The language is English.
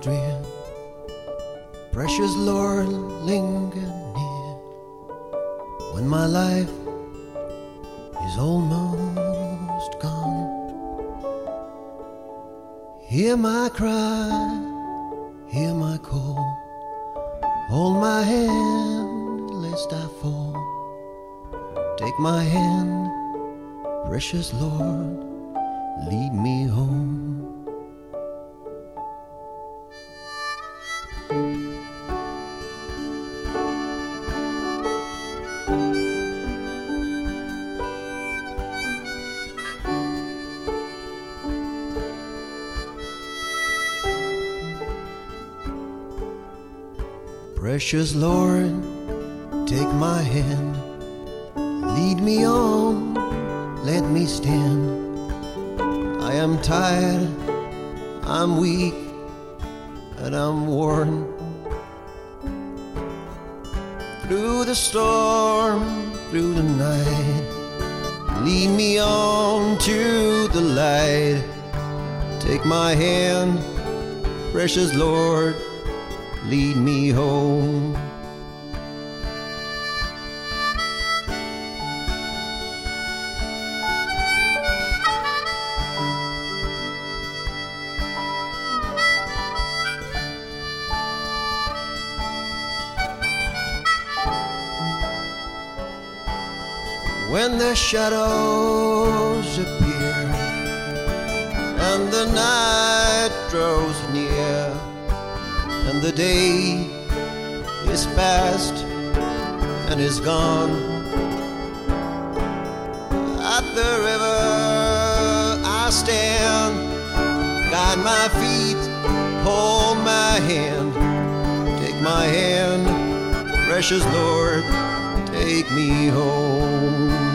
drear. Precious Lord, linger near when my life is almost gone. Hear my cry, hear my call. Hold my hand lest I fall. Take my hand, precious Lord, lead me home. Precious Lord, take my hand, lead me on, let me stand. I am tired, I'm weak, and I'm worn. Through the storm, through the night, lead me on to the light. Take my hand, precious Lord lead me home. When the shadows appear and the night draws near and the day is past and is gone. At the river I stand, guide my feet, hold my hand, take my hand, precious Lord, take me home.